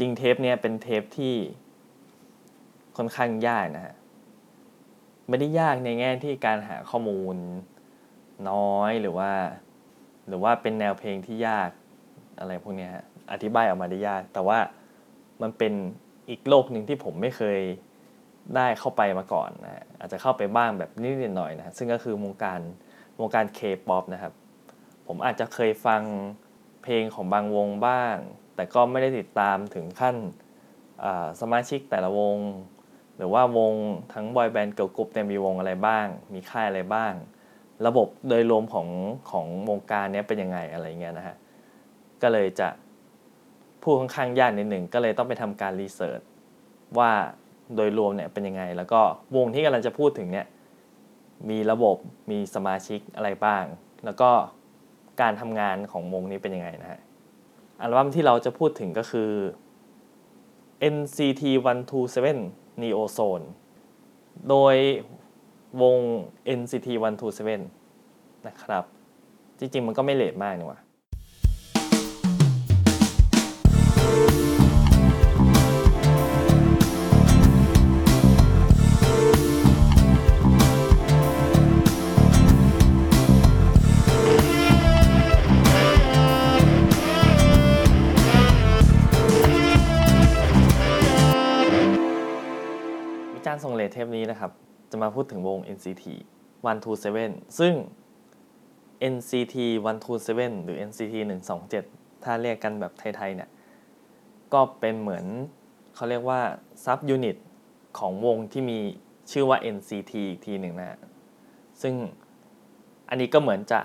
จริงเทปเนี้ยเป็นเทปที่ค่อนข้างยากนะฮะไม่ได้ยากในแง่ที่การหาข้อมูลน้อยหรือว่า หรือว่าเป็นแนวเพลงที่ยากอะไรพวกเนี้ยฮะอธิบายออกมาได้ยาก แต่ว่ามันเป็นอีกโลกหนึ่งที่ผมไม่เคยได้เข้าไปมาก่อนนะอาจจะเข้าไปบ้างแบบนิดหน่อยนะซึ่งก็คือวงการวงการเคป๊อปนะครับ ผมอาจจะเคยฟังเพลงของบางวงบ้าง แต่ก็ไม่ได้ติดตามถึงขั้นสมาชิกแต่ละวง หรือว่าวงทั้งบอยแบนด์เกิร์ลกรุ๊ปเนี่ยมีวงอะไรบ้าง มีค่ายอะไรบ้าง ระบบโดยรวมของของวงการเนี้ยเป็นยังไงอะไรเงี้ยนะฮะก็เลยจะพูดค่อนข้างยากนิดหนึ่งก็เลยต้องไปทำการ research ว่าโดยรวมเนี่ยเป็นยังไง แล้วก็วงที่กำลังจะพูดถึงเนี่ยมีระบบมีสมาชิกอะไรบ้าง แล้วก็การทำงานของวงนี้เป็นยังไงนะฮะ อัลบั้มที่เราจะพูดถึงก็คือ NCT 127 Neo Zone โดยวง NCT 127 นะครับ จริง ๆ มันก็ไม่เลทมากนี่ว่าวิ จารส่งเลทเทปนี้นะครับ จะมาพูดถึงวง NCT 127 ซึ่ง NCT 127 หรือ NCT 127 ถ้าเรียกกันแบบไทย ๆ เนี่ย ก็เป็นเหมือนเขาเรียกว่า ซับยูนิตของวงที่มีชื่อว่า NCT อีกทีหนึ่งนะ ซึ่งอันนี้ก็เหมือนจะ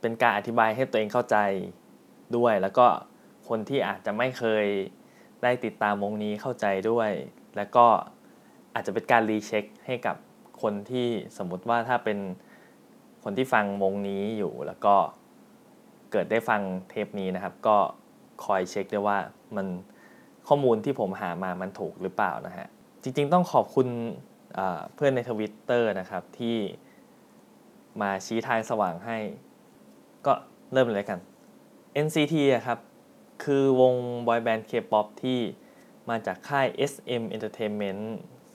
เป็นการอธิบายให้ตัวเองเข้าใจด้วย แล้วก็คนที่อาจจะไม่เคยได้ติดตามวงนี้เข้าใจด้วย แล้วก็ อาจจะเป็นการรีเช็คให้กับคนที่สมมุติว่าถ้าเป็นคนที่ฟังวงนี้อยู่แล้วก็เกิดได้ฟังเทปนี้นะครับ ก็คอยเช็คด้วยว่ามันข้อมูลที่ผมหามามันถูกหรือเปล่านะฮะ จริง ๆ ต้องขอบคุณเพื่อนในทวิตเตอร์นะครับที่มาชี้ทางสว่างให้ ก็เริ่มเลยกัน NCT อะครับ คือวงบอยแบนด์ K-POP ที่มาจากค่าย SM Entertainment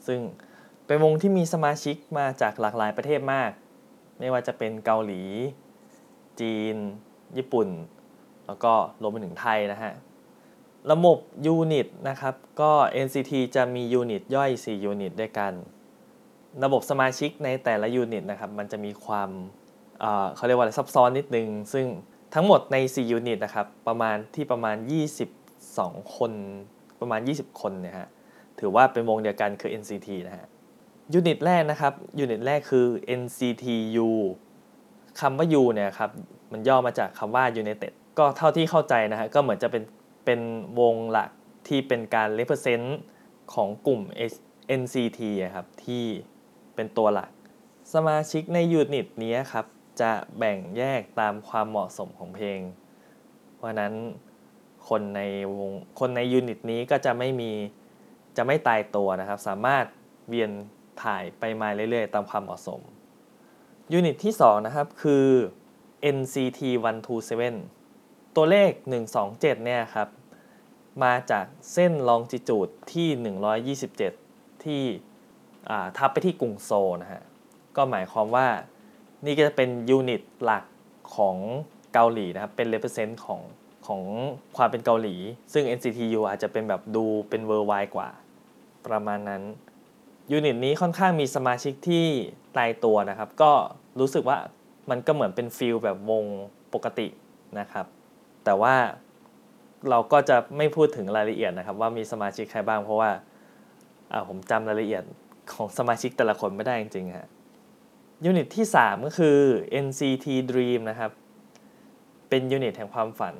ซึ่งเป็นวงที่มีสมาชิกมาจากหลากหลายประเทศมาก ไม่ว่าจะเป็นเกาหลี จีน ญี่ปุ่น แล้วก็รวมไปถึงไทยนะฮะ ระบบยูนิตนะครับ ก็ NCT จะมียูนิตย่อย 4 ยูนิตด้วยกัน ระบบสมาชิกในแต่ละยูนิตนะครับ มันจะมีความเเขาเรียกว่าอะไรซับซ้อนนิดนึง ซึ่งทั้งหมดใน 4 ยูนิตนะครับ ประมาณที่ประมาณ 22 คน ประมาณ 20 คนเนี่ยฮะ ถือว่าเป็นวงเดียวกันคือ NCT นะฮะยูนิตแรกนะครับยูนิตแรกคือ NCTU คำว่า U เนี่ยครับมันย่อมาจากคำว่า United ก็เท่าที่เข้าใจนะฮะก็เหมือนจะเป็นเป็นวงหลักที่เป็นการ represent ของกลุ่ม NCT ครับที่เป็นตัวหลัก สมาชิกในยูนิตนี้ครับจะแบ่งแยกตามความเหมาะสมของเพลง เพราะนั้นคนในวงคนในยูนิตนี้ก็จะไม่มี จะไม่ตายตัวนะครับ สามารถเวียนถ่ายไปมาเรื่อยๆ ตามความเหมาะสม ยูนิตที่ 2 นะครับ คือ NCT 127 ตัวเลข 127 เนี่ยครับ มาจากเส้นลองจิจูดที่ 127 ที่ทับไปที่กรุงโซลนะฮะ ก็หมายความว่านี่ก็จะเป็นยูนิตหลักของเกาหลีนะครับ เป็น represent ของ ของความเป็นเกาหลี ซึ่ง NCT U อาจจะเป็นแบบดูเป็น worldwide กว่า ประมาณนั้นยูนิตนี้ค่อนข้างมีสมาชิกที่ตายตัวนะครับ ก็รู้สึกว่ามันก็เหมือนเป็น feel แบบวงปกตินะครับ แต่ว่าเราก็จะไม่พูดถึงรายละเอียดนะครับ ว่ามีสมาชิกใครบ้างเพราะว่าอ่าผมจำรายละเอียดของสมาชิกแต่ละคนไม่ได้จริงๆฮะยูนิตที่ 3 ก็คือ NCT Dream นะครับ เป็นยูนิตแห่งความฝัน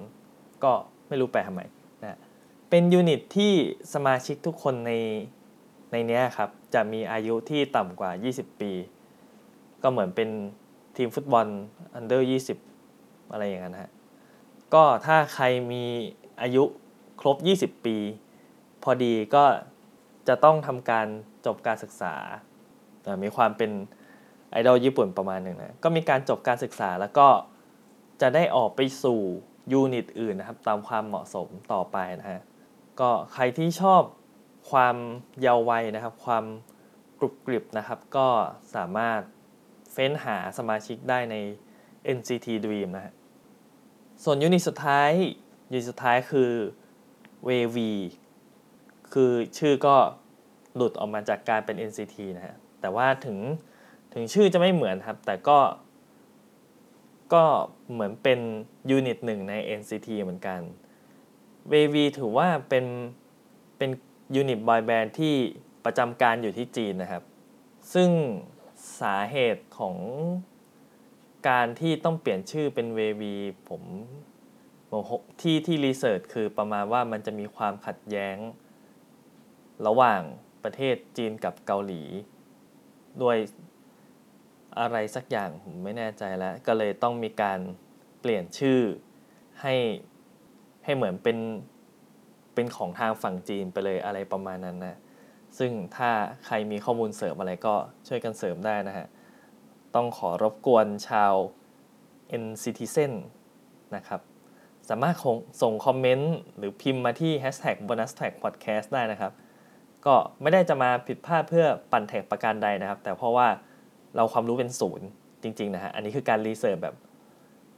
ก็ไม่รู้แปลทำไมนะเป็นยูนิตที่สมาชิกทุกคนในในเนี้ยครับจะมีอายุที่ต่ำกว่า 20 ปี ก็เหมือนเป็นทีมฟุตบอล under 20 อะไรอย่างนั้นฮะก็ถ้าใครมีอายุครบ 20 ปี พอดีก็จะต้องทำการจบการศึกษา มีความเป็นไอดอลญี่ปุ่นประมาณหนึ่งนะ ก็มีการจบการศึกษาแล้วก็จะได้ออกไปสู่ ยูนิตอื่นนะครับตามความเหมาะสมต่อไปนะฮะก็ใครที่ชอบความเยาว์วัยนะครับ ความกรุบกริบนะครับ ก็สามารถเฟ้นหาสมาชิกได้ใน NCT Dream นะฮะส่วนยูนิตสุดท้ายยูนิตสุดท้ายคือ WayV คือชื่อก็หลุดออกมาจากการเป็น NCT นะฮะแต่ว่าถึงถึงชื่อจะไม่เหมือนครับ แต่ก็ ก็เหมือนเป็นยูนิตหนึ่งใน NCT เหมือนกัน WV ถือว่าเป็นเป็นยูนิตบอยแบนด์ที่ประจำการอยู่ที่จีนนะครับ ซึ่งสาเหตุของการที่ต้องเปลี่ยนชื่อเป็น WV ผมที่ที่รีเสิร์ชคือประมาณว่ามันจะมีความขัดแย้ง ระหว่างประเทศจีนกับเกาหลี ด้วย อะไรสักอย่างผมไม่แน่ใจแล้ว ก็เลยต้องมีการเปลี่ยนชื่อให้ให้เหมือนเป็นเป็นของทางฝั่งจีนไปเลยอะไรประมาณนั้นนะซึ่งถ้าใครมีข้อมูลเสริมอะไรก็ช่วยกันเสริมได้นะฮะ ต้องขอรบกวนชาว NCTzen นะครับ สามารถส่งคอมเมนต์หรือพิมพ์มาที่ hashtag bonus tag podcast ได้นะครับ ก็ไม่ได้จะมาผิดพลาดเพื่อปั่นแท็กประการใดนะครับ แต่เพราะว่า เราความรู้เป็นศูนย์จริง ๆ นะฮะ อันนี้คือการรีเสิร์ชแบบ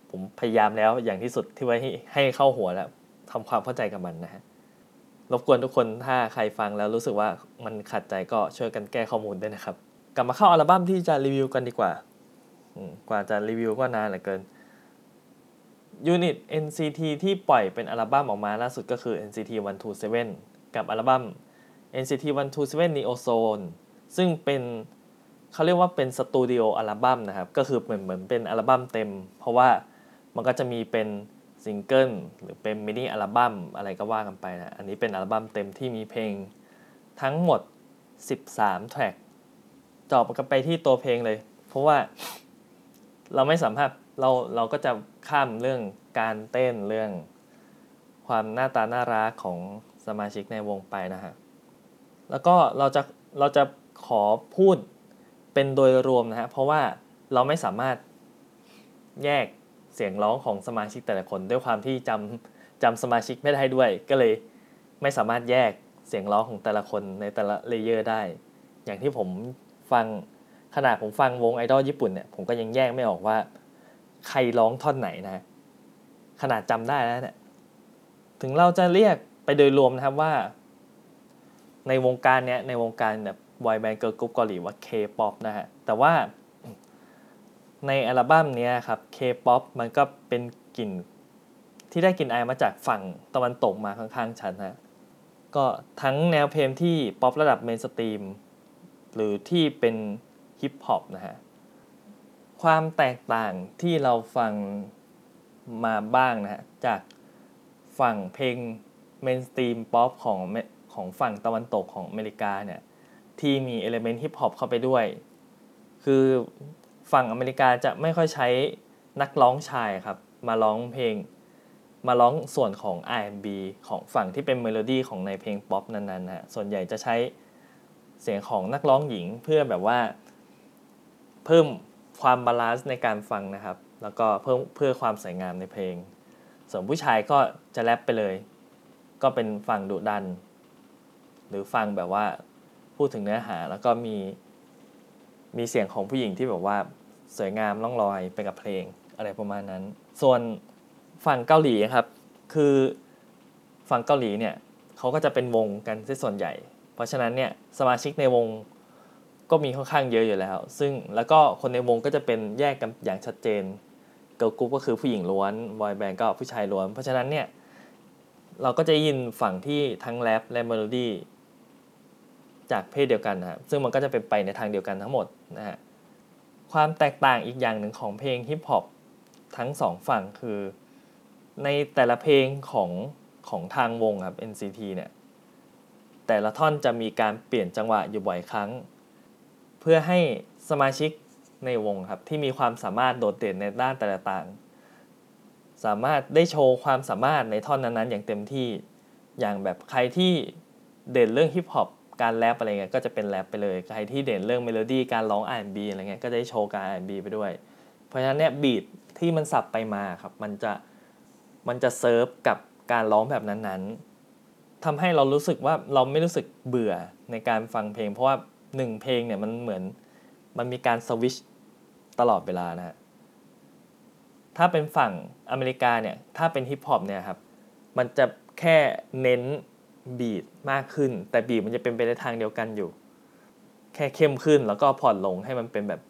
ผมพยายามแล้วอย่างที่สุดที่ไว้ให้เข้าหัวแล้วทำความเข้าใจกับมันนะฮะรบกวนทุกคนถ้าใครฟังแล้วรู้สึกว่ามันขัดใจก็ช่วยกันแก้ข้อมูลด้วยนะครับ กลับมาเข้าอัลบั้มที่จะรีวิวกันดีกว่ากว่าจะรีวิวก็นานเหลือเกินยูนิต NCT ที่ปล่อยเป็นอัลบั้มออกมาล่าสุดก็คือ NCT 127 กับอัลบั้ม NCT 127 Neo Zone ซึ่งเป็น เขาเรียกว่าเป็นสตูดิโออัลบั้มนะครับ ก็คือเหมือนเหมือนเป็นอัลบั้มเต็ม เพราะว่ามันก็จะมีเป็นซิงเกิลหรือเป็นมินิอัลบั้มอะไรก็ว่ากันไปนะอันนี้เป็นอัลบั้มเต็มที่มีเพลงทั้งหมด 13 แทร็ก เจาะกันไปที่ตัวเพลงเลย เพราะว่าเราไม่สามารถเราเราก็จะข้ามเรื่องการเต้นเรื่อง ความหน้าตาน่ารักของสมาชิกในวงไปนะฮะแล้วก็เราจะเราจะขอพูด เป็นโดยรวมนะฮะเพราะว่าเราไม่สามารถแยกเสียงร้องของสมาชิกแต่ละคน ด้วยความที่จำจำสมาชิกไม่ได้ด้วย ก็เลยไม่สามารถแยกเสียงร้องของแต่ละคนในแต่ละ layer ได้ อย่างที่ผมฟังขนาดผมฟังวงไอดอลญี่ปุ่นเนี่ยผมก็ยังแยกไม่ออกว่า ใครร้องท่อนไหนนะขนาดจำได้แล้วเนี่ยถึงเราจะเรียกไปโดยรวมนะครับว่า ในวงการเนี้ยในวงการแบบ บอยแบนด์เกิร์ลกรุ๊ปเกาหลีว่า K-POP นะฮะ แต่ว่าในอัลบั้มนี้ครับ K-POP มันก็เป็นกลิ่นที่ได้กลิ่นอายมาจากฝั่งตะวันตกมาค่อนข้างชัดนะก็ทั้งแนวเพลงที่ป๊อประดับ mainstream หรือที่เป็นฮิปฮอปนะฮะ ความแตกต่างที่เราฟังมาบ้างนะฮะ จากฝั่งเพลง mainstream ป๊อปของของฝั่งตะวันตกของอเมริกาเนี่ย ที่มี element ฮิปฮอปเข้าไปด้วย คือฝั่งอเมริกาจะไม่ค่อยใช้นักร้องชายครับ มาร้องเพลง มาร้องส่วนของ R&B ของฝั่งที่เป็นเมโลดี้ของในเพลงป๊อปนั้นๆนะส่วนใหญ่จะใช้เสียงของนักร้องหญิงเพื่อแบบว่า เพิ่มความ balance ในการฟังนะครับ แล้วก็เพิ่มเพื่อความสวยงามในเพลง ส่วนผู้ชายก็จะแรปไปเลย ก็เป็นฟังดุดัน หรือฟังแบบว่า พูดถึงเนื้อหา แล้วก็มีมีเสียงของผู้หญิงที่แบบว่าสวยงามล่องลอยไปกับเพลงอะไรประมาณนั้น ส่วนฝั่งเกาหลีครับ คือฝั่งเกาหลีเนี่ยเขาก็จะเป็นวงกันที่ส่วนใหญ่ เพราะฉะนั้นเนี่ยสมาชิกในวงก็มีค่อนข้างเยอะอยู่แล้ว ซึ่งแล้วก็คนในวงก็จะเป็นแยกกันอย่างชัดเจนเกิร์ลกรุ๊ปก็คือผู้หญิงล้วนบอยแบนด์ก็ผู้ชายล้วน เพราะฉะนั้นเนี่ยเราก็จะยินฝั่งที่ทั้งแรปและเมโลดี้ จากเพศเดียวกันนะซึ่งมันก็จะเป็นไปในทางเดียวกันทั้งหมดนะฮะความแตกต่างอีกอย่างหนึ่งของเพลงฮิปฮอปทั้งสองฝั่งคือ ในแต่ละเพลงของของทางวงครับ NCT เนี่ยแต่ละท่อนจะมีการเปลี่ยนจังหวะอยู่บ่อยครั้ง เพื่อให้สมาชิกในวงครับที่มีความสามารถโดดเด่นในด้านแต่ละต่าง สามารถได้โชว์ความสามารถในท่อนนั้นๆ อย่างเต็มที่อย่างแบบใครที่เด่นเรื่องฮิปฮอป การแรปอะไรเงี้ยก็จะเป็นแรปไปเลย ใครที่เด่นเรื่องเมโลดี้การร้อง R&B อะไรเงี้ยก็จะได้โชว์การ R&B ไปด้วย เพราะฉะนั้นเนี่ย beat ที่มันสับไปมาครับมันจะมันจะเซิร์ฟกับการร้องแบบนั้นๆทำให้เรารู้สึกว่าเราไม่รู้สึกเบื่อในการฟังเพลง เพราะว่าหนึ่งเพลงเนี่ยมันเหมือนมันมีการสวิชตลอดเวลานะฮะถ้าเป็นฝั่งอเมริกาเนี่ยถ้าเป็นฮิปฮอปเนี่ยครับมันจะแค่เน้น beat มากขึ้น แต่ beat มันจะเป็นไปในทางเดียวกันอยู่ แค่เข้มขึ้นแล้วก็ผ่อนลงให้มันเป็นแบบ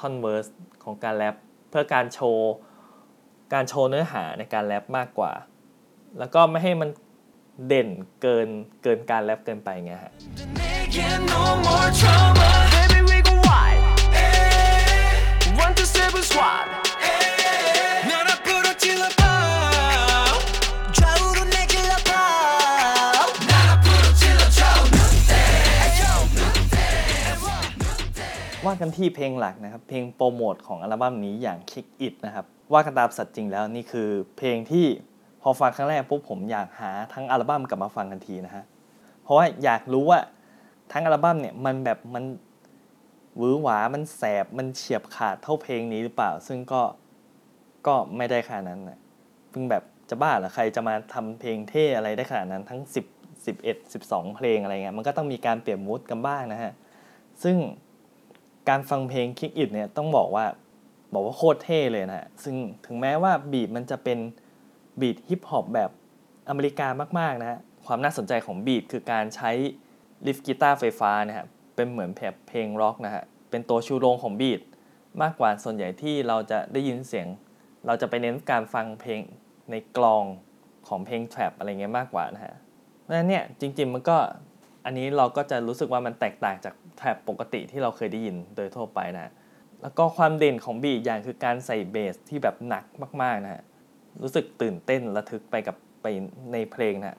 ท่อนเวอร์สของการแรปเพื่อการโชว์การโชว์เนื้อหาในการแรปมากกว่า แล้วก็ไม่ให้มันเด่นเกินเกินการแรปเกินไปไงฮะ กันที่เพลงหลักนะครับ เพลงโปรโมทของอัลบั้มนี้อย่าง Kick It นะครับ ว่ากันตามสัตว์จริงแล้วนี่คือเพลงที่พอฟังครั้งแรกปุ๊บผมอยากหาทั้งอัลบั้มกลับมาฟังทันทีนะฮะ เพราะว่าอยากรู้ว่าทั้งอัลบั้มเนี่ยมันแบบมันหวือหวา มันแสบ มันเฉียบขาดเท่าเพลงนี้หรือเปล่า ซึ่งก็ ก็ไม่ได้ขนาดนั้นนะเพิ่งแบบจะบ้าเหรอ ใครจะมาทำเพลงเท่อะไรได้ขนาดนั้นทั้ง 10 11 12 เพลงอะไรเงี้ย มันก็ต้องมีการเปลี่ยนมูดกันบ้างนะฮะ ซึ่ง การฟังเพลง Kick It เนี่ยต้องบอกว่าบอกว่าโคตรเท่เลยนะฮะซึ่งถึงแม้ว่า beat มันจะเป็น beat ฮิปฮอปแบบอเมริกามากๆนะฮะความน่าสนใจของ beat คือการใช้ riff กีตาร์ไฟฟ้านะฮะเป็นเหมือนแบบเพลงร็อกนะฮะเป็นตัวชูโรงของ beat มากกว่าส่วนใหญ่ที่เราจะได้ยินเสียง เราจะไปเน้นการฟังเพลงในกลองของเพลง trap อะไรเงี้ยมากกว่านะฮะเพราะฉะนั้นเนี่ยจริงๆมันก็ อันนี้เราก็จะรู้สึกว่ามันแตกต่างจาก trap ปกติที่เราเคยได้ยินโดยทั่วไปนะ แล้วก็ความเด่นของ beat อย่างคือการใส่เบสที่แบบหนักมากๆนะฮะรู้สึกตื่นเต้นระทึกไปกับไปในเพลงนะ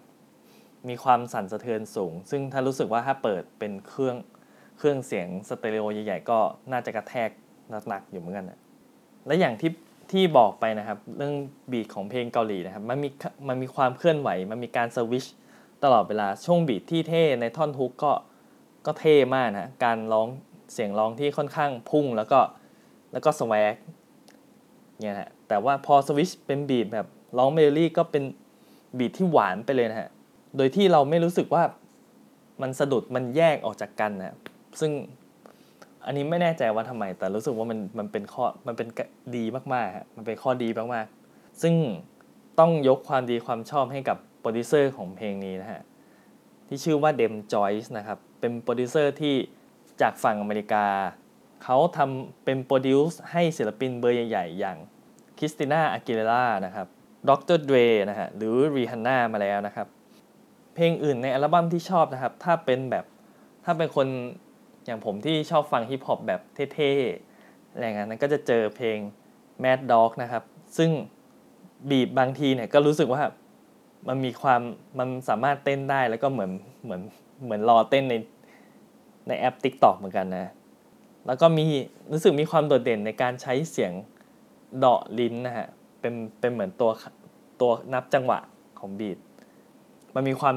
มีความสั่นสะเทือนสูง ซึ่งถ้ารู้สึกว่าถ้าเปิดเป็นเครื่องเครื่องเสียงสเตอริโอใหญ่ๆ ก็น่าจะกระแทกหนักๆอยู่เหมือนกันนะและอย่างที่ที่บอกไปนะครับ เรื่องbeat ของเพลงเกาหลีนะครับมันมีมันมีความเคลื่อนไหวมันมีการสวิช ตลอดเวลาช่วง beat ที่เท่ในท่อน hook ก็ก็เท่มากนะการร้องเสียงร้องที่ค่อนข้างพุ่งแล้วก็แล้วก็ swag เนี่ยนะฮะแต่ว่าพอสวิชเป็น beat แบบร้องเมโลดี้ก็เป็น beat ที่หวานไปเลยนะฮะโดยที่เราไม่รู้สึกว่ามันสะดุดมันแยกออกจากกันนะซึ่งอันนี้ไม่แน่ใจว่าทำไม แต่รู้สึกว่ามันมันเป็นข้อมันเป็นดีมากๆฮะมันเป็นข้อดีมากๆ ซึ่งต้องยกความดีความชอบให้กับ โปรดิวเซอร์ของเพลงนี้นะฮะที่ชื่อว่า Dem Jointz นะครับเป็นโปรดิวเซอร์ที่จากฝั่งอเมริกา เขาทำเป็น produce ให้ศิลปินเบอร์ใหญ่ๆ อย่าง Christina Aguilera นะครับ Dr. Dre นะฮะหรือรีฮันน่ามาแล้วนะครับ เพลงอื่นในอัลบั้มที่ชอบนะครับ ถ้าเป็นแบบถ้าเป็นคนอย่างผมที่ชอบฟังฮิปฮอปแบบเท่ๆอะไรอย่างนั้นก็จะเจอเพลง Mad Dog นะครับ ซึ่งบีบบางทีเนี่ยก็รู้สึกว่า มันมีความมันสามารถเต้นได้แล้วก็เหมือนเหมือนเหมือนรอเต้นในในแอป TikTok เหมือนกันนะ แล้วก็มีรู้สึกมีความโดดเด่นในการใช้เสียงเดาะลิ้นนะฮะเป็นเป็นเหมือนตัวตัวนับจังหวะของบีทมันมีความ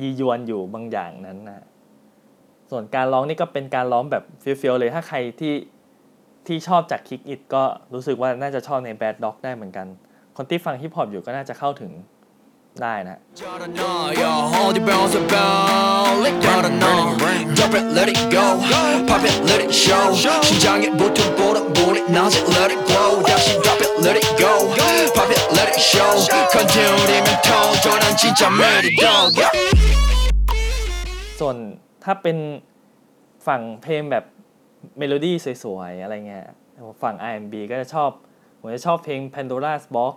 ยียวนอยู่บางอย่างนั้นนะส่วนการร้องนี่ก็เป็นการร้องแบบเฟี้ยวๆเลยถ้าใครที่ที่ชอบจากคิกอิทก็รู้สึกว่าน่าจะชอบในแบดด็อกได้เหมือนกัน คนที่ฟังฮิปฮอปอยู่ก็น่าจะเข้าถึง ได้นะ 야 어디 bounce a bell 열어 너 Drop it let it go Pop it let it show 심장에 보통 보락보락 낮에 let it glow 다시 drop it let it go Pop it let it show 건드리면 터져난 진짜 메리고 yeah. ส่วนถ้าเป็นฝั่งเพลงแบบเมโลดี้สวยๆ อะไรเงี้ยฝั่ง R&B ก็จะชอบ ผมจะชอบเพลง Pandora's Box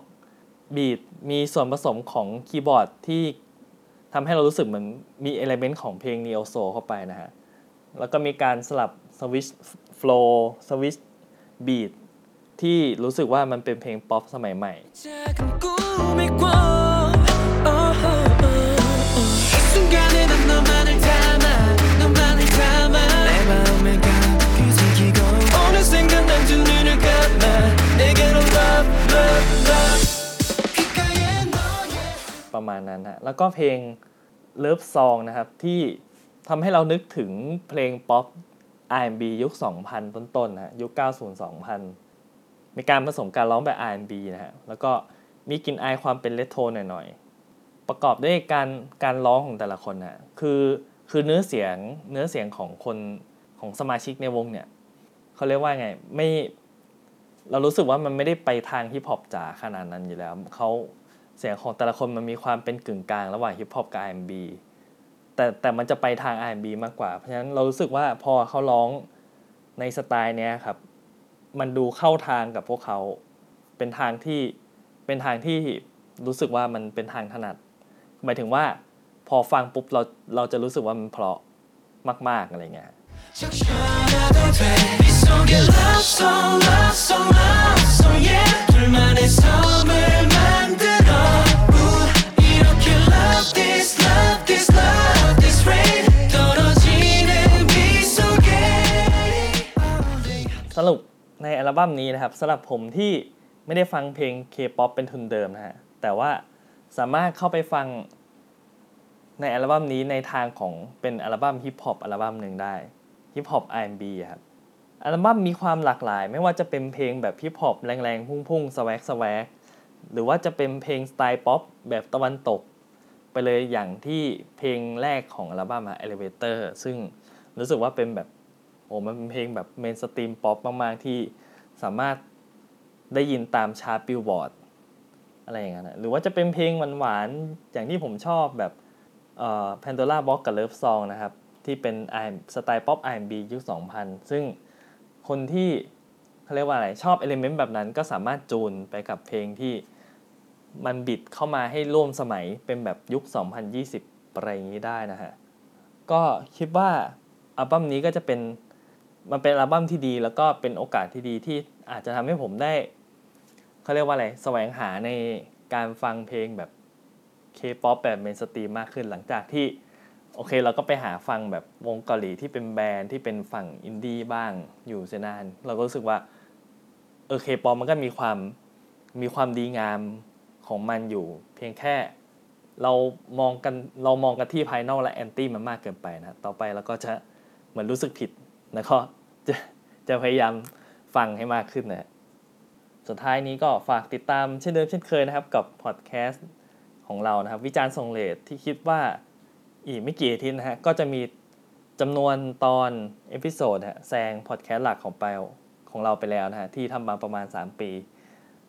beat มีส่วนผสมของคีย์บอร์ดที่ทำให้เรารู้สึกเหมือนมี element ของเพลง Neo Soul เข้าไปนะฮะ แล้วก็มีการสลับ switch flow switchบีดที่รู้สึกว่ามันเป็นเพลงป๊อปสมัยใหม่ ประมาณนั้นฮะแล้วก็เพลง Love Song นะครับที่ทำให้เรานึกถึงเพลงป๊อป R&B ยุค 2000 ต้นๆนะฮะยุค 90 2000 มีการผสมการร้องแบบ R&B นะฮะแล้วก็มีกลิ่นอายความเป็นเลโทรหน่อยๆ ประกอบด้วยการการร้องของแต่ละคนนะคือคือเนื้อเสียงเนื้อเสียงของคนของสมาชิกในวงเนี่ยเขาเรียกว่าไงไม่เรารู้สึกว่ามันไม่ได้ไปทางฮิปฮอปจ๋าขนาดนั้นอยู่แล้วเขา เสียงของแต่ละคนมันมีความเป็นกึ่งกลางระหว่างฮิปฮอปกับ R&B แต่แต่มันจะไปทาง R&B มากกว่า เพราะฉะนั้นเรารู้สึกว่าพอเขาร้องในสไตล์เนี้ยครับ มันดูเข้าทางกับพวกเขา เป็นทางที่เป็นทางที่รู้สึกว่ามันเป็นทางถนัด หมายถึงว่าพอฟังปุ๊บเราเราจะรู้สึกว่ามันเพราะมากๆอะไรเงี้ย적 สรุปในอัลบั้มนี้นะครับสำหรับผมที่ไม่ได้ฟังเพลง K-POP เป็นทุนเดิมนะฮะแต่ว่าสามารถเข้าไปฟังในอัลบั้มนี้ในทางของเป็นอัลบั้มฮิปฮอปอัลบั้มหนึ่งได้ฮิปฮอป R&B ครับอัลบั้มมีความหลากหลาย ไม่ว่าจะเป็นเพลงแบบฮิปฮอปแรงๆ พุ่งๆ swag swag หรือว่าจะเป็นเพลงสไตล์ป๊อปแบบตะวันตก ไปเลยอย่างที่เพลงแรกของอัลบั้มอะ Elevator ซึ่งรู้สึกว่าเป็นแบบ อ๋อมันเป็นเพลงแบบ mainstream ป๊อปมากๆที่สามารถได้ยินตามชาร์ตบิลบอร์ดอะไรอย่างเงี้ยนะหรือว่าจะเป็นเพลงหวานๆ อย่างที่ผมชอบแบบเอ่อ Pandora Box กับ Love Song นะครับ ที่เป็น R- สไตล์ป๊อป R&B ยุค 2000 ซึ่งคนที่เขาเรียกว่าอะไร ชอบ element แบบนั้นก็สามารถจูนไปกับเพลงที่มันบิดเข้ามาให้ร่วมสมัยเป็นแบบยุค 2020 อะไรอย่างนี้ได้นะฮะ ก็คิดว่าอัลบั้มนี้ก็จะเป็น มันเป็นอัลบั้มที่ดี แล้วก็เป็นโอกาสที่ดีที่อาจจะทำให้ผมได้เขาเรียกว่าอะไรแสวงหาในการฟังเพลงแบบ K-POP แบบ mainstream มากขึ้นหลังจากที่โอเคเราก็ไปหาฟังแบบวงเกาหลีที่เป็น band ที่เป็นฝั่งอินดี้บ้างอยู่เสียนาน เราก็รู้สึกว่าเออ K-POP มันก็มีความมีความดีงามของมันอยู่ เพียงแค่เรามองกันเรามองกันที่ภายนอกและแอนตี้มันมากเกินไปนะ ต่อไปเราก็จะเหมือนรู้สึกผิดแล้วก็ จะจะพยายามฟังให้มากขึ้นนะสุดท้ายนี้ก็ฝากติดตามเช่นเดิมเช่นเคยนะครับ กับพอดแคสต์ของเรานะครับ วิจารณ์ทรงเลทที่คิดว่าอีกไม่กี่อาทิตย์นะฮะก็จะมีจำนวนตอน episode ฮะแซงพอดแคสต์หลักของไปของเราไปแล้วนะฮะที่ทำมาประมาณ 3 ปี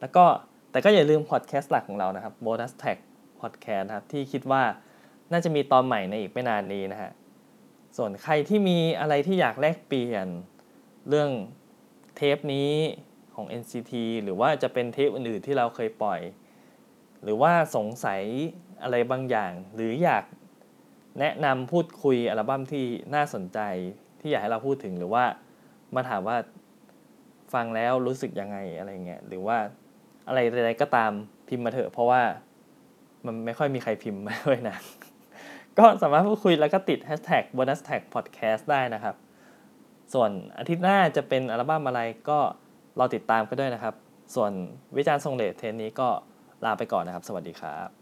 แล้วก็แต่ก็อย่าลืมพอดแคสต์หลักของเรานะครับ Bonus Tag Podcast นะครับที่คิดว่าน่าจะมีตอนใหม่ในอีกไม่นานนี้นะฮะส่วนใครที่มีอะไรที่อยากแลกเปลี่ยน เรื่องเทปนี้ของ NCT หรือว่าจะเป็นเทปอื่นๆที่เราเคยปล่อย หรือว่าสงสัยอะไรบางอย่าง หรืออยากแนะนำพูดคุยอัลบั้มที่น่าสนใจที่อยากให้เราพูดถึงหรือว่ามาถามว่าฟังแล้วรู้สึกยังไงอะไรเงี้ยหรือว่าอะไรใดๆก็ตามพิมพ์มาเถอะ เพราะว่ามันไม่ค่อยมีใครพิมพ์มาด้วยนะ ก็สามารถพูดคุยแล้วก็ติด hashtag bonus tag podcast ได้นะครับ ส่วนอาทิตย์หน้าจะเป็นอัลบั้มอะไรก็รอติดตามกันด้วยนะครับ ส่วนวิจารณ์ทรงเลทเทนนี้ก็ลาไปก่อนนะครับ สวัสดีครับ